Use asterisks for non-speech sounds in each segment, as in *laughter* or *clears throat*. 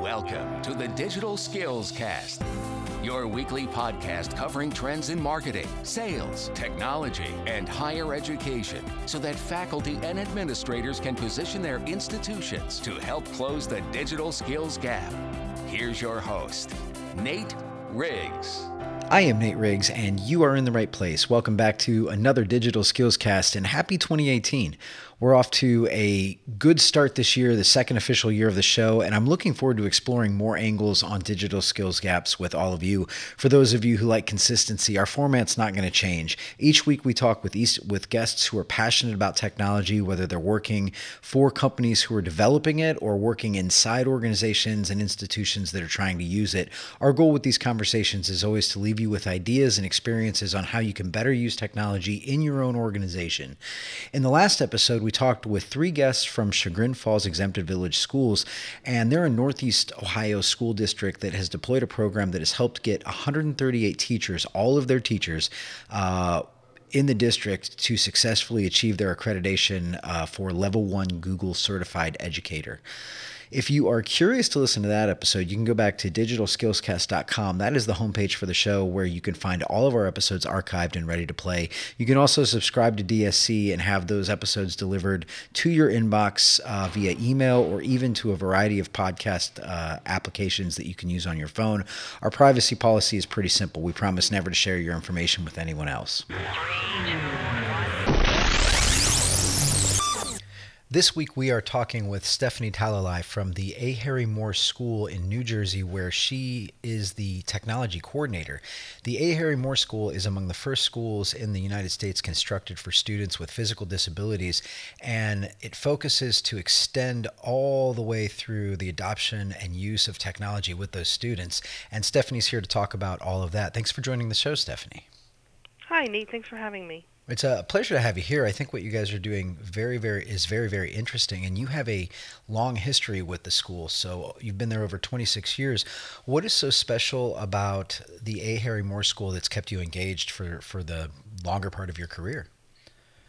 Welcome to the Digital Skills Cast, your weekly podcast covering trends in marketing, sales, technology, and higher education so that faculty and administrators can position their institutions to help close the digital skills gap. Here's your host, Nate Riggs. I am Nate Riggs, and you are in the right place. Welcome back to another Digital Skills Cast, and happy 2018. We're off to a good start this year, the second official year of the show, and I'm looking forward to exploring more angles on digital skills gaps with all of you. For those of you who like consistency, our format's not going to change. Each week we talk with with guests who are passionate about technology, whether they're working for companies who are developing it or working inside organizations and institutions that are trying to use it. Our goal with these conversations is always to leave you with ideas and experiences on how you can better use technology in your own organization. In the last episode, we we talked with three guests from Chagrin Falls Exempted Village Schools, and they're a Northeast Ohio school district that has deployed a program that has helped get 138 teachers, all of their teachers, uh, in the district to successfully achieve their accreditation uh, for level one Google certified educator. If you are curious to listen to that episode, you can go back to digitalskillscast.com. That is the homepage for the show where you can find all of our episodes archived and ready to play. You can also subscribe to DSC and have those episodes delivered to your inbox uh, via email or even to a variety of podcast uh, applications that you can use on your phone. Our privacy policy is pretty simple. We promise never to share your information with anyone else. This week, we are talking with Stephanie Talalai from the A. Harry Moore School in New Jersey, where she is the technology coordinator. The A. Harry Moore School is among the first schools in the United States constructed for students with physical disabilities, and it focuses to extend all the way through the adoption and use of technology with those students. And Stephanie's here to talk about all of that. Thanks for joining the show, Stephanie. Hi, Nate. Thanks for having me. It's a pleasure to have you here. I think what you guys are doing very, very is very, very interesting, and you have a long history with the school. So you've been there over 26 years. What is so special about the A. Harry Moore School that's kept you engaged for for the longer part of your career?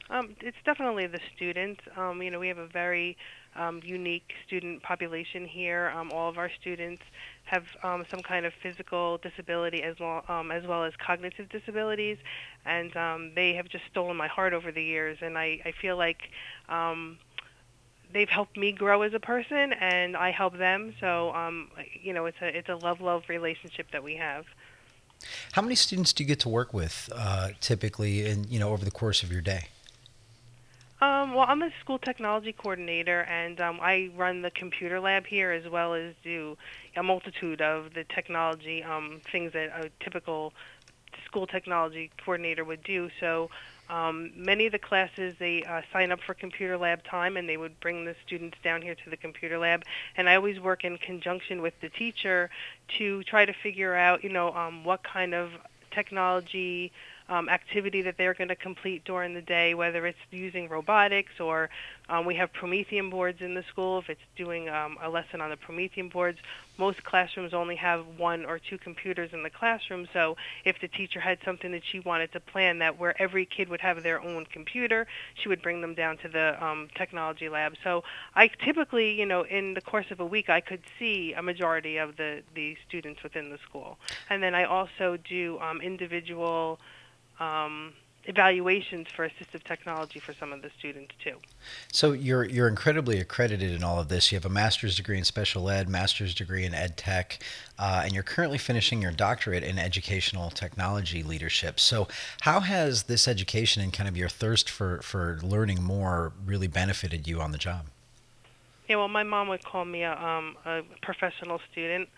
Um, it's definitely the students. Um, you know, we have a very um, unique student population here. Um, all of our students have um, some kind of physical disability as well, um, as well as cognitive disabilities, and um, they have just stolen my heart over the years. And I, I feel like um, they've helped me grow as a person, and I help them. So um, you know, it's a it's a love love relationship that we have. How many students do you get to work with uh, typically, in you know, over the course of your day? Um, well, I'm a school technology coordinator, and um, I run the computer lab here as well as do a multitude of the technology um, things that a typical school technology coordinator would do. So um, many of the classes they uh, sign up for computer lab time, and they would bring the students down here to the computer lab. And I always work in conjunction with the teacher to try to figure out, you know, um, what kind of technology um, activity that they're going to complete during the day, whether it's using robotics or um, we have Promethean boards in the school. If it's doing um, a lesson on the Promethean boards, most classrooms only have one or two computers in the classroom. So if the teacher had something that she wanted to plan that where every kid would have their own computer, she would bring them down to the um, technology lab. So I typically, you know, in the course of a week, I could see a majority of the the students within the school, and then I also do um, individual um, evaluations for assistive technology for some of the students too. So you're you're incredibly accredited in all of this. You have a master's degree in special ed, master's degree in ed tech, uh, and you're currently finishing your doctorate in educational technology leadership. So how has this education and kind of your thirst for for learning more really benefited you on the job? Yeah, well, my mom would call me a, um, a professional student.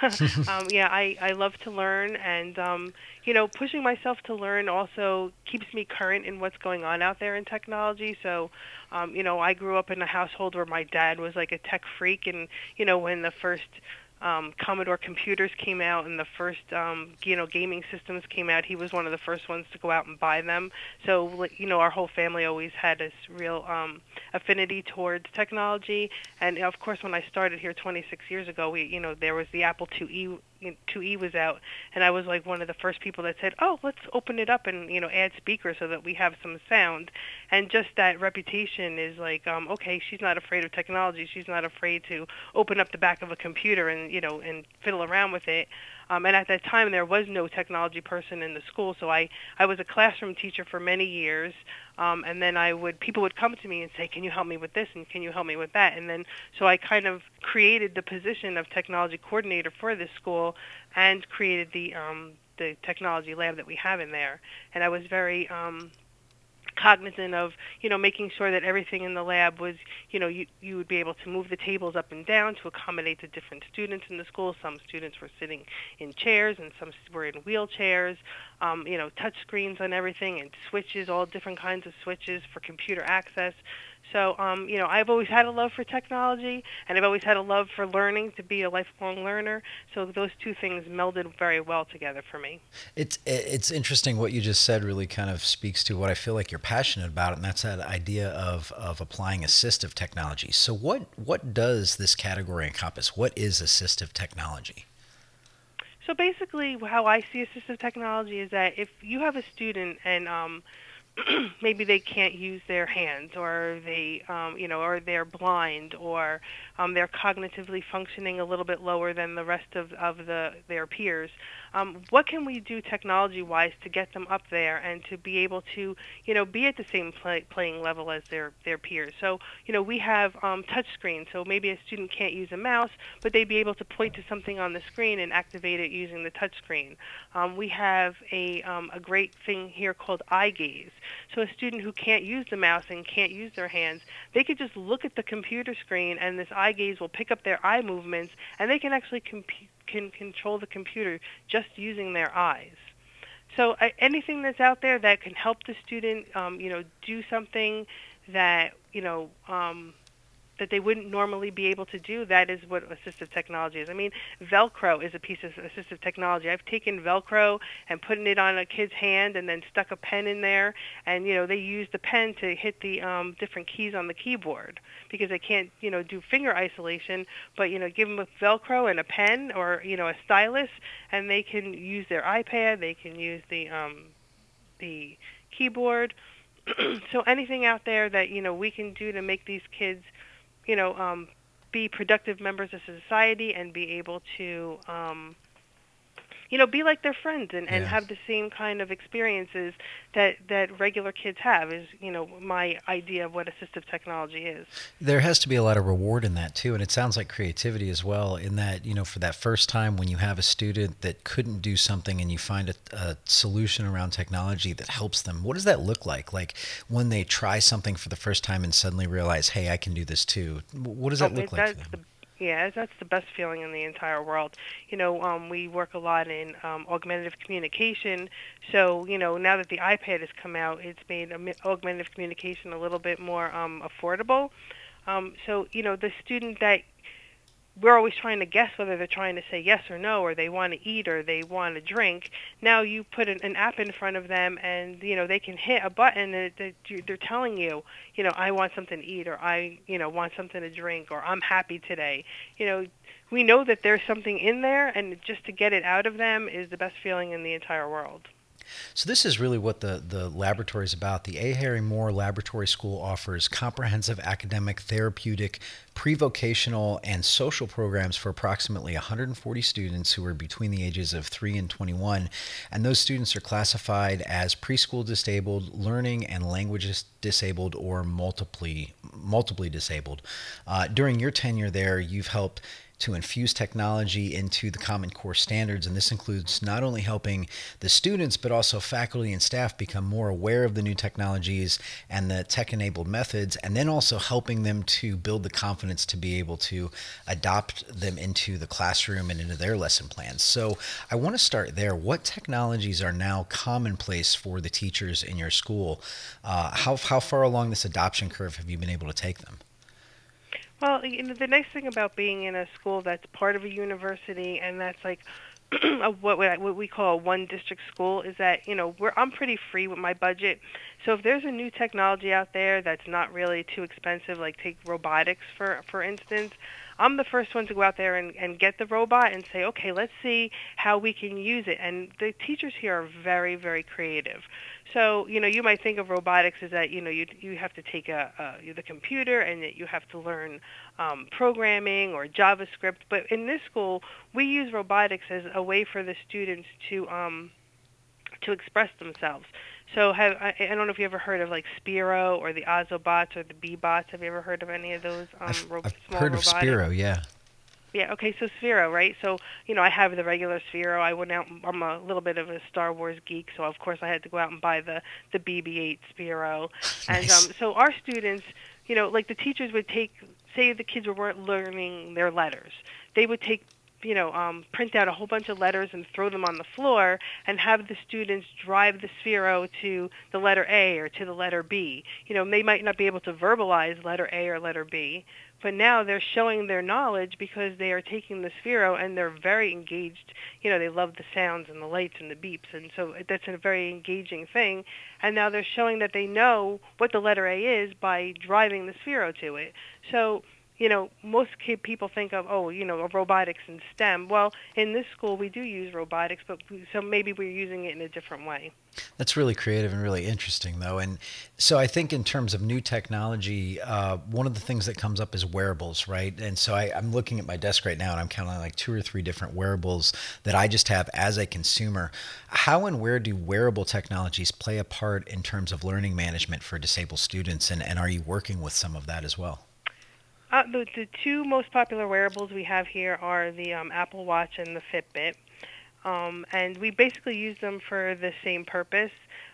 *laughs* *laughs* um, yeah, I, I love to learn, and um, you know, pushing myself to learn also keeps me current in what's going on out there in technology. So, um, you know, I grew up in a household where my dad was like a tech freak, and you know, when the first um, Commodore computers came out and the first um, you know gaming systems came out, he was one of the first ones to go out and buy them. So you know our whole family always had this real um, affinity towards technology. And of course, when I started here 26 years ago, we you know there was the Apple IIe 2E was out, and I was like one of the first people that said, "Oh, let's open it up and you know add speakers so that we have some sound." And just that reputation is like, um, okay, she's not afraid of technology. She's not afraid to open up the back of a computer and you know and fiddle around with it. Um, and at that time, there was no technology person in the school, so I I was a classroom teacher for many years. Um, and then I would people would come to me and say, "Can you help me with this?" and "Can you help me with that?" And then so I kind of created the position of technology coordinator for this school, and created the um, the technology lab that we have in there. And I was very um, cognizant of you know making sure that everything in the lab was you know you you would be able to move the tables up and down to accommodate the different students in the school. Some students were sitting in chairs and some were in wheelchairs um, you know touch screens on everything and switches all different kinds of switches for computer access so, um, you know, I've always had a love for technology, and I've always had a love for learning to be a lifelong learner. So those two things melded very well together for me. It's it's interesting what you just said. Really, kind of speaks to what I feel like you're passionate about, and that's that idea of of applying assistive technology. So, what what does this category encompass? What is assistive technology? So basically, how I see assistive technology is that if you have a student and um, *clears throat* maybe they can't use their hands or they um, you know or they're blind or um, they're cognitively functioning a little bit lower than the rest of, of the their peers. Um, what can we do technology wise to get them up there and to be able to you know be at the same play, playing level as their their peers? So you know we have um, touch screens. So maybe a student can't use a mouse but they'd be able to point to something on the screen and activate it using the touch screen. Um, we have a, um, a great thing here called eye gaze so a student who can't use the mouse and can't use their hands, they could just look at the computer screen and this eye gaze will pick up their eye movements and they can actually comp- can control the computer just using their eyes. So uh, anything that's out there that can help the student, um, you know, do something that you know um, that they wouldn't normally be able to do. That is what assistive technology is. I mean, Velcro is a piece of assistive technology. I've taken Velcro and putting it on a kid's hand and then stuck a pen in there, and you know they use the pen to hit the um, different keys on the keyboard because they can't you know do finger isolation. But you know, give them a Velcro and a pen or you know a stylus, and they can use their iPad. They can use the um, the keyboard. *clears throat* so anything out there that you know we can do to make these kids you know, um, be productive members of society and be able to um, you know, be like their friends and, and yeah. have the same kind of experiences that, that regular kids have is, you know, my idea of what assistive technology is. There has to be a lot of reward in that too. And it sounds like creativity as well in that, you know, for that first time when you have a student that couldn't do something and you find a, a solution around technology that helps them, what does that look like? Like when they try something for the first time and suddenly realize, hey, I can do this too. What does that oh, look like? Yeah, that's the best feeling in the entire world. You know, um, we work a lot in um, augmentative communication. So, you know, now that the iPad has come out, it's made augmentative communication a little bit more um, affordable. Um, so, you know, the student that we're always trying to guess whether they're trying to say yes or no, or they want to eat or they want to drink. Now you put an, an app in front of them, and you know they can hit a button, and it, they're telling you, you know, I want something to eat, or I, you know, want something to drink, or I'm happy today. You know, we know that there's something in there, and just to get it out of them is the best feeling in the entire world. So this is really what the, the laboratory is about. The A. Harry Moore Laboratory School offers comprehensive academic, therapeutic, pre-vocational, and social programs for approximately 140 students who are between the ages of 3 and 21. And those students are classified as preschool disabled, learning and language disabled, or multiply, multiply disabled. Uh, during your tenure there, you've helped to infuse technology into the Common Core standards. And this includes not only helping the students, but also faculty and staff become more aware of the new technologies and the tech enabled methods, and then also helping them to build the confidence to be able to adopt them into the classroom and into their lesson plans. So I want to start there. What technologies are now commonplace for the teachers in your school? Uh, how, how far along this adoption curve have you been able to take them? Well, you know, the nice thing about being in a school that's part of a university and that's like *clears throat* a, what what we call a one district school is that you know we're I'm pretty free with my budget. So if there's a new technology out there that's not really too expensive, like take robotics for for instance, I'm the first one to go out there and, and get the robot and say, okay, let's see how we can use it. And the teachers here are very, very creative. So, you know, you might think of robotics as that, you know, you you have to take a, a the computer and that you have to learn um, programming or JavaScript. But in this school, we use robotics as a way for the students to um, to express themselves. So have I, I don't know if you ever heard of like Sphero or the Ozobots or the Bee-Bots. Have you ever heard of any of those um, I've, ro- I've small heard robotics? of Sphero, yeah. Yeah, okay, so Sphero, right? So, you know, I have the regular Sphero. I went out, I'm a little bit of a Star Wars geek, so of course I had to go out and buy the, the BB-8 Sphero. *laughs* And Nice. um, so our students, you know, like the teachers would take, say the kids were weren't learning their letters. They would take, you know, um, print out a whole bunch of letters and throw them on the floor and have the students drive the Sphero to the letter A or to the letter B. You know, they might not be able to verbalize letter A or letter B, but now they're showing their knowledge because they are taking the Sphero and they're very engaged. You know, they love the sounds and the lights and the beeps, and so that's a very engaging thing. And now they're showing that they know what the letter A is by driving the Sphero to it. So, you know, most people think of, oh, you know, robotics and STEM. Well, in this school we do use robotics, but we, so maybe we're using it in a different way. That's really creative and really interesting, though. And so I think in terms of new technology, uh, one of the things that comes up is wearables, right? And so I, I'm looking at my desk right now and I'm counting like two or three different wearables that I just have as a consumer. How and where do wearable technologies play a part in terms of learning management for disabled students? And, and are you working with some of that as well? Uh, the, the two most popular wearables we have here are the um, Apple Watch and the Fitbit. Um, and we basically use them for the same purpose.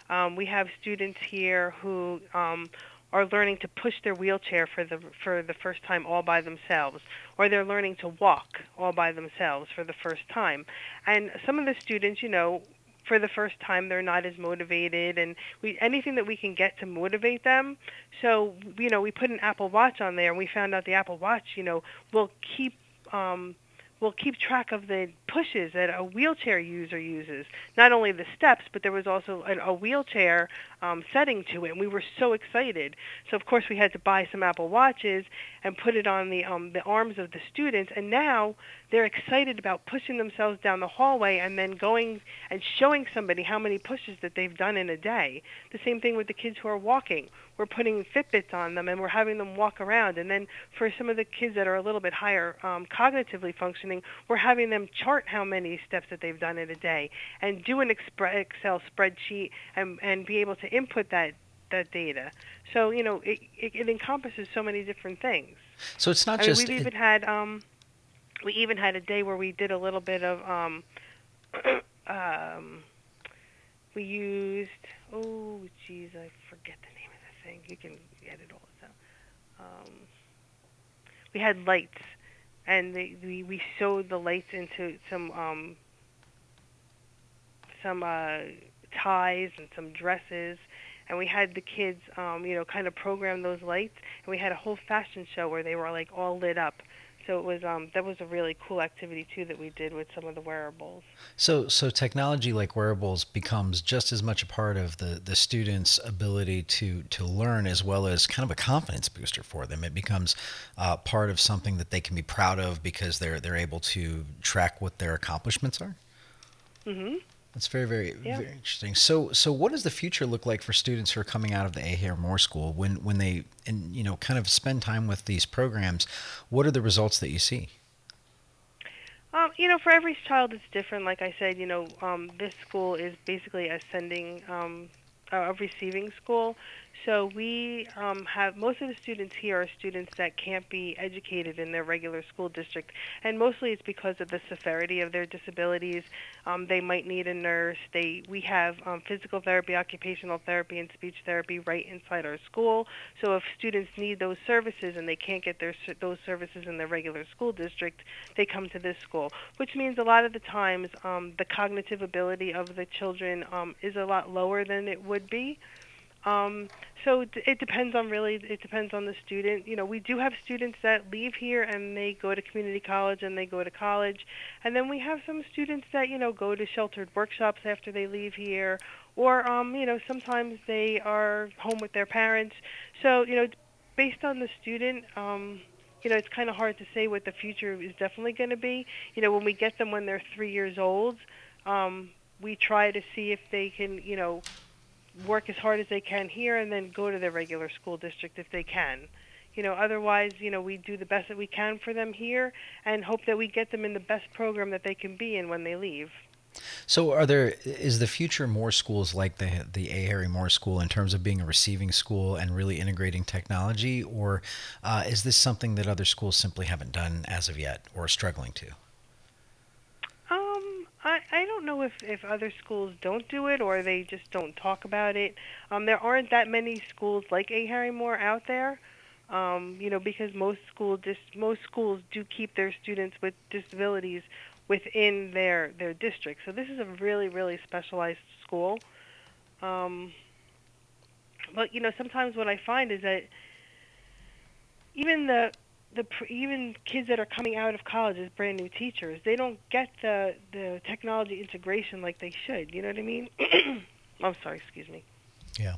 Um, we have students here who um, are learning to push their wheelchair for the for the first time all by themselves, or they're learning to walk all by themselves for the first time. And some of the students, you know, for the first time they're not as motivated and we anything that we can get to motivate them. So you know we put an apple watch on there and we found out the apple watch you know will keep um will keep track of the pushes that a wheelchair user uses. Not only the steps, but there was also a, wheelchair um, setting to it, and we were so excited. So of course we had to buy some Apple Watches and put it on the um, the arms of the students, and now they're excited about pushing themselves down the hallway and then going and showing somebody how many pushes that they've done in a day. The same thing with the kids who are walking. We're putting Fitbits on them and we're having them walk around. And then for some of the kids that are a little bit higher um, cognitively functioning, we're having them chart how many steps that they've done in a day and do an Excel spreadsheet and, and be able to input that that data. So you know it, it, it encompasses so many different things. So it's not I just. mean, we've even had um, we even had a day where we did a little bit of um, *coughs* um, we used oh geez, I forget the name of the thing. You can edit all this out. Um, we had lights, and the, we we sewed the lights into some um, some uh, ties and some dresses. And we had the kids, um, you know, kind of program those lights, and we had a whole fashion show where they were like all lit up. So it was um, that was a really cool activity too that we did with some of the wearables. So, so technology like wearables becomes just as much a part of the, the student's ability to, to learn as well as kind of a confidence booster for them. It becomes uh, part of something that they can be proud of because they're they're able to track what their accomplishments are. hmm That's very, very, Yeah. very interesting. So, so what does the future look like for students who are coming out of the A. Moore School when, when they, and you know, kind of spend time with these programs? What are the results that you see? Um, you know, for every child it's different. Like I said, you know, um, this school is basically a sending, um, a receiving school. So we um, have most of the students here are students that can't be educated in their regular school district, and mostly it's because of the severity of their disabilities. Um, they might need a nurse. They we have um, physical therapy, occupational therapy, and speech therapy right inside our school. So if students need those services and they can't get their those services in their regular school district, they come to this school. Which means a lot of the times um, the cognitive ability of the children um, is a lot lower than it would be. Um, so it, it depends on really it depends on the student. You know, we do have students that leave here and they go to community college and they go to college, and then we have some students that you know go to sheltered workshops after they leave here, or um, you know sometimes they are home with their parents. So you know, based on the student, um, you know, it's kind of hard to say what the future is definitely going to be. You know, when we get them when they're three years old, um, we try to see if they can, you know, work as hard as they can here and then go to their regular school district if they can. You know, otherwise, you know, we do the best that we can for them here and hope that we get them in the best program that they can be in when they leave. So, are there is the future more schools like the the A. Harry Moore School in terms of being a receiving school and really integrating technology, or uh, is this something that other schools simply haven't done as of yet or are struggling to? I don't know if if other schools don't do it or they just don't talk about it. Um, there aren't that many schools like A. Harry Moore out there. Um, you know, because most school dis- most schools do keep their students with disabilities within their their district. So this is a really really specialized school. Um, but you know, sometimes what I find is that even the the even kids that are coming out of college as brand new teachers, they don't get the the technology integration like they should. You know what I mean? *clears throat* I'm sorry, excuse me. Yeah.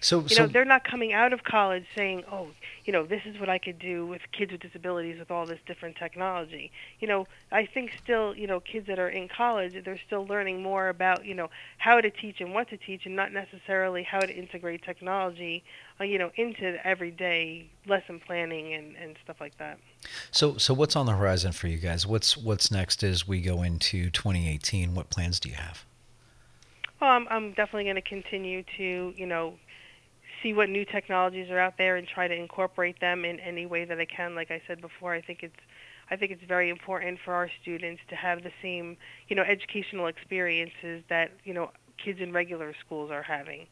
So, you so know, they're not coming out of college saying, "Oh, you know, this is what I could do with kids with disabilities with all this different technology." You know, I think still, you know, kids that are in college, they're still learning more about, you know, how to teach and what to teach, and not necessarily how to integrate technology, uh, you know, into everyday lesson planning and and stuff like that. So, so what's on the horizon for you guys? What's what's next as we go into 2018? What plans do you have? Well, I'm, I'm definitely going to continue to, you know, see what new technologies are out there and try to incorporate them in any way that I can. Like I said before, I think it's I think it's very important for our students to have the same, you know, educational experiences that, you know, kids in regular schools are having.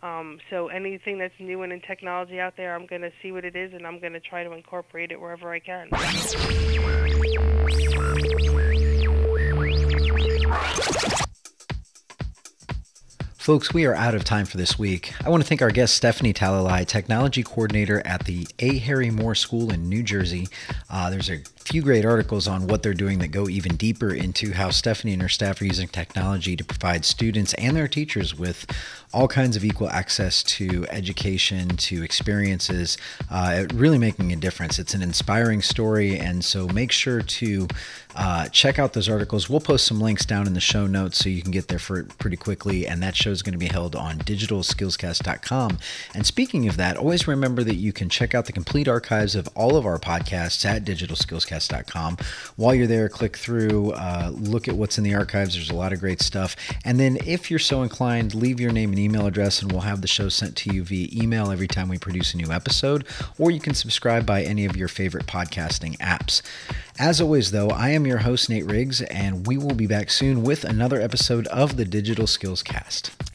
Um, so anything that's new and in technology out there, I'm going to see what it is and I'm going to try to incorporate it wherever I can. Folks, we are out of time for this week. I want to thank our guest, Stephanie Talalai, Technology Coordinator at the A. Harry Moore School in New Jersey. Uh, there's a few great articles on what they're doing that go even deeper into how Stephanie and her staff are using technology to provide students and their teachers with all kinds of equal access to education, to experiences, uh, really making a difference. It's an inspiring story, and so make sure to uh, check out those articles. We'll post some links down in the show notes so you can get there for pretty quickly, and that show is going to be held on digitalskillscast.com. And speaking of that, always remember that you can check out the complete archives of all of our podcasts at digitalskillscast.com. While you're there, click through, uh, look at what's in the archives. There's a lot of great stuff. And then, if you're so inclined, leave your name and email address, and we'll have the show sent to you via email every time we produce a new episode. Or you can subscribe by any of your favorite podcasting apps. As always, though, I am your host, Nate Riggs, and we will be back soon with another episode of the Digital Skills Cast.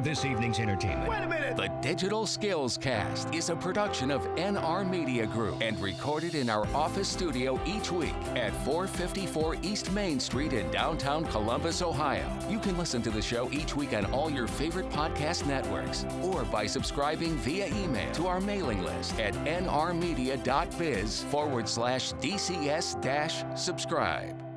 That will conclude this evening's entertainment. Wait a minute! The Digital Skills Cast is a production of NR Media Group and recorded in our office studio each week at 454 East Main Street in downtown Columbus, Ohio. You can listen to the show each week on all your favorite podcast networks or by subscribing via email to our mailing list at nrmedia.biz forward slash DCS dash subscribe.